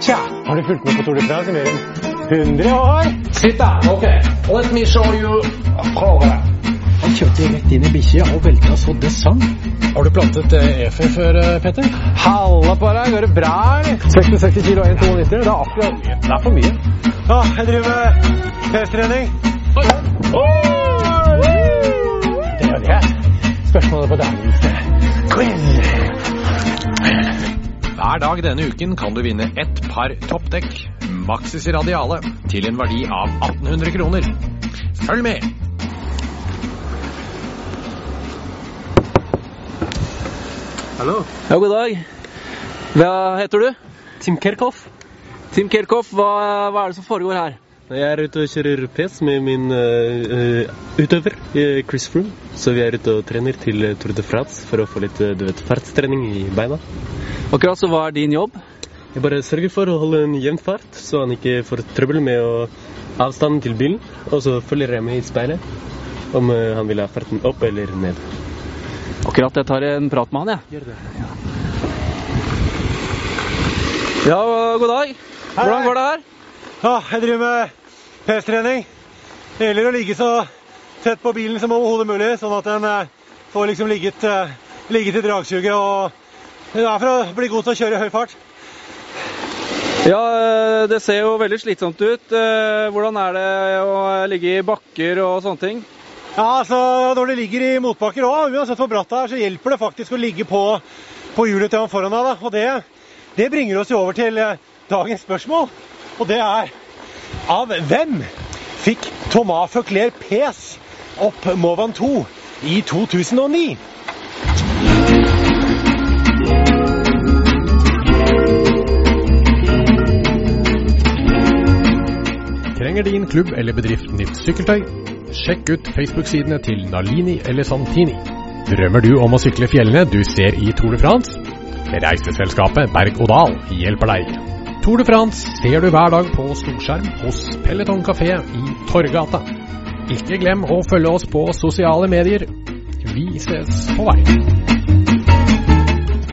Tja, har du fulgt med på Tour de France i mer enn 100 år? Sitt da, ok. Let me show you program. Han kjørte rett inn i bikkja og velta så det sang. Har du plantet efe før, eh, Petter? Halla på deg, går det bra, eller? 66 kilo og 1,92, det er akkurat Det er for mye. Ja, jeg driver med PS-trening. Det gjør det. Spørsmålet på quiz. Hver dag denne uken kan du vinne ett par toppdekk, Maxis Radiale, til en verdi av 1800 kroner. Følg med! Hallo. Ja, god dag. Hva heter du? Tim Kerkhoff. Tim Kerkhoff, hva, hva er det som foregår her? Jeg er ute og kjører pes med min uh, utøver, uh, Chris Froome. Så vi er ute og trener til Tour de France for å få litt du vet, fartstrening i beina. Akkurat, så hva er din jobb? Jeg bare sørger for å holde en jevn fart, så han ikke får trøbbel med å avstanden til bilen. Og så følger jeg med i speilet om han vil ha farten opp eller ned. Akkurat, jeg tar en prat med han, jeg. Gjør det. Ja, god dag. Hvordan går det her? Ja, jeg driver med PS-trening. Det gjelder å ligge så tett på bilen som overhodet mulig, sånn at den eh, får liksom ligget, eh, ligget i dragsuget. Og det er for å bli god til å kjøre i høy fart. Ja, eh, det ser jo veldig slitsomt ut. Hvordan er det å ligge i bakker og sånne ting? Ja, altså Når det ligger i motbakker òg, uansett hvor bratt det er, så hjelper det faktisk å ligge på, på hjulet til han foran deg. Og det, det bringer oss jo over til dagens spørsmål. Og det er av hvem fikk Thomas Føkler Pes opp Movan 2 i 2009? Trenger din klubb eller bedrift nytt sykkeltøy? Sjekk ut Facebook-sidene til Nalini eller Santini. Drømmer du om å sykle fjellene du ser i Tour de France? Reiseselskapet Berg og Dal hjelper deg. Tour de France ser du hver dag på storskjerm hos Peloton kafé i Torgata. Ikke glem å følge oss på sosiale medier. Vi ses på veien.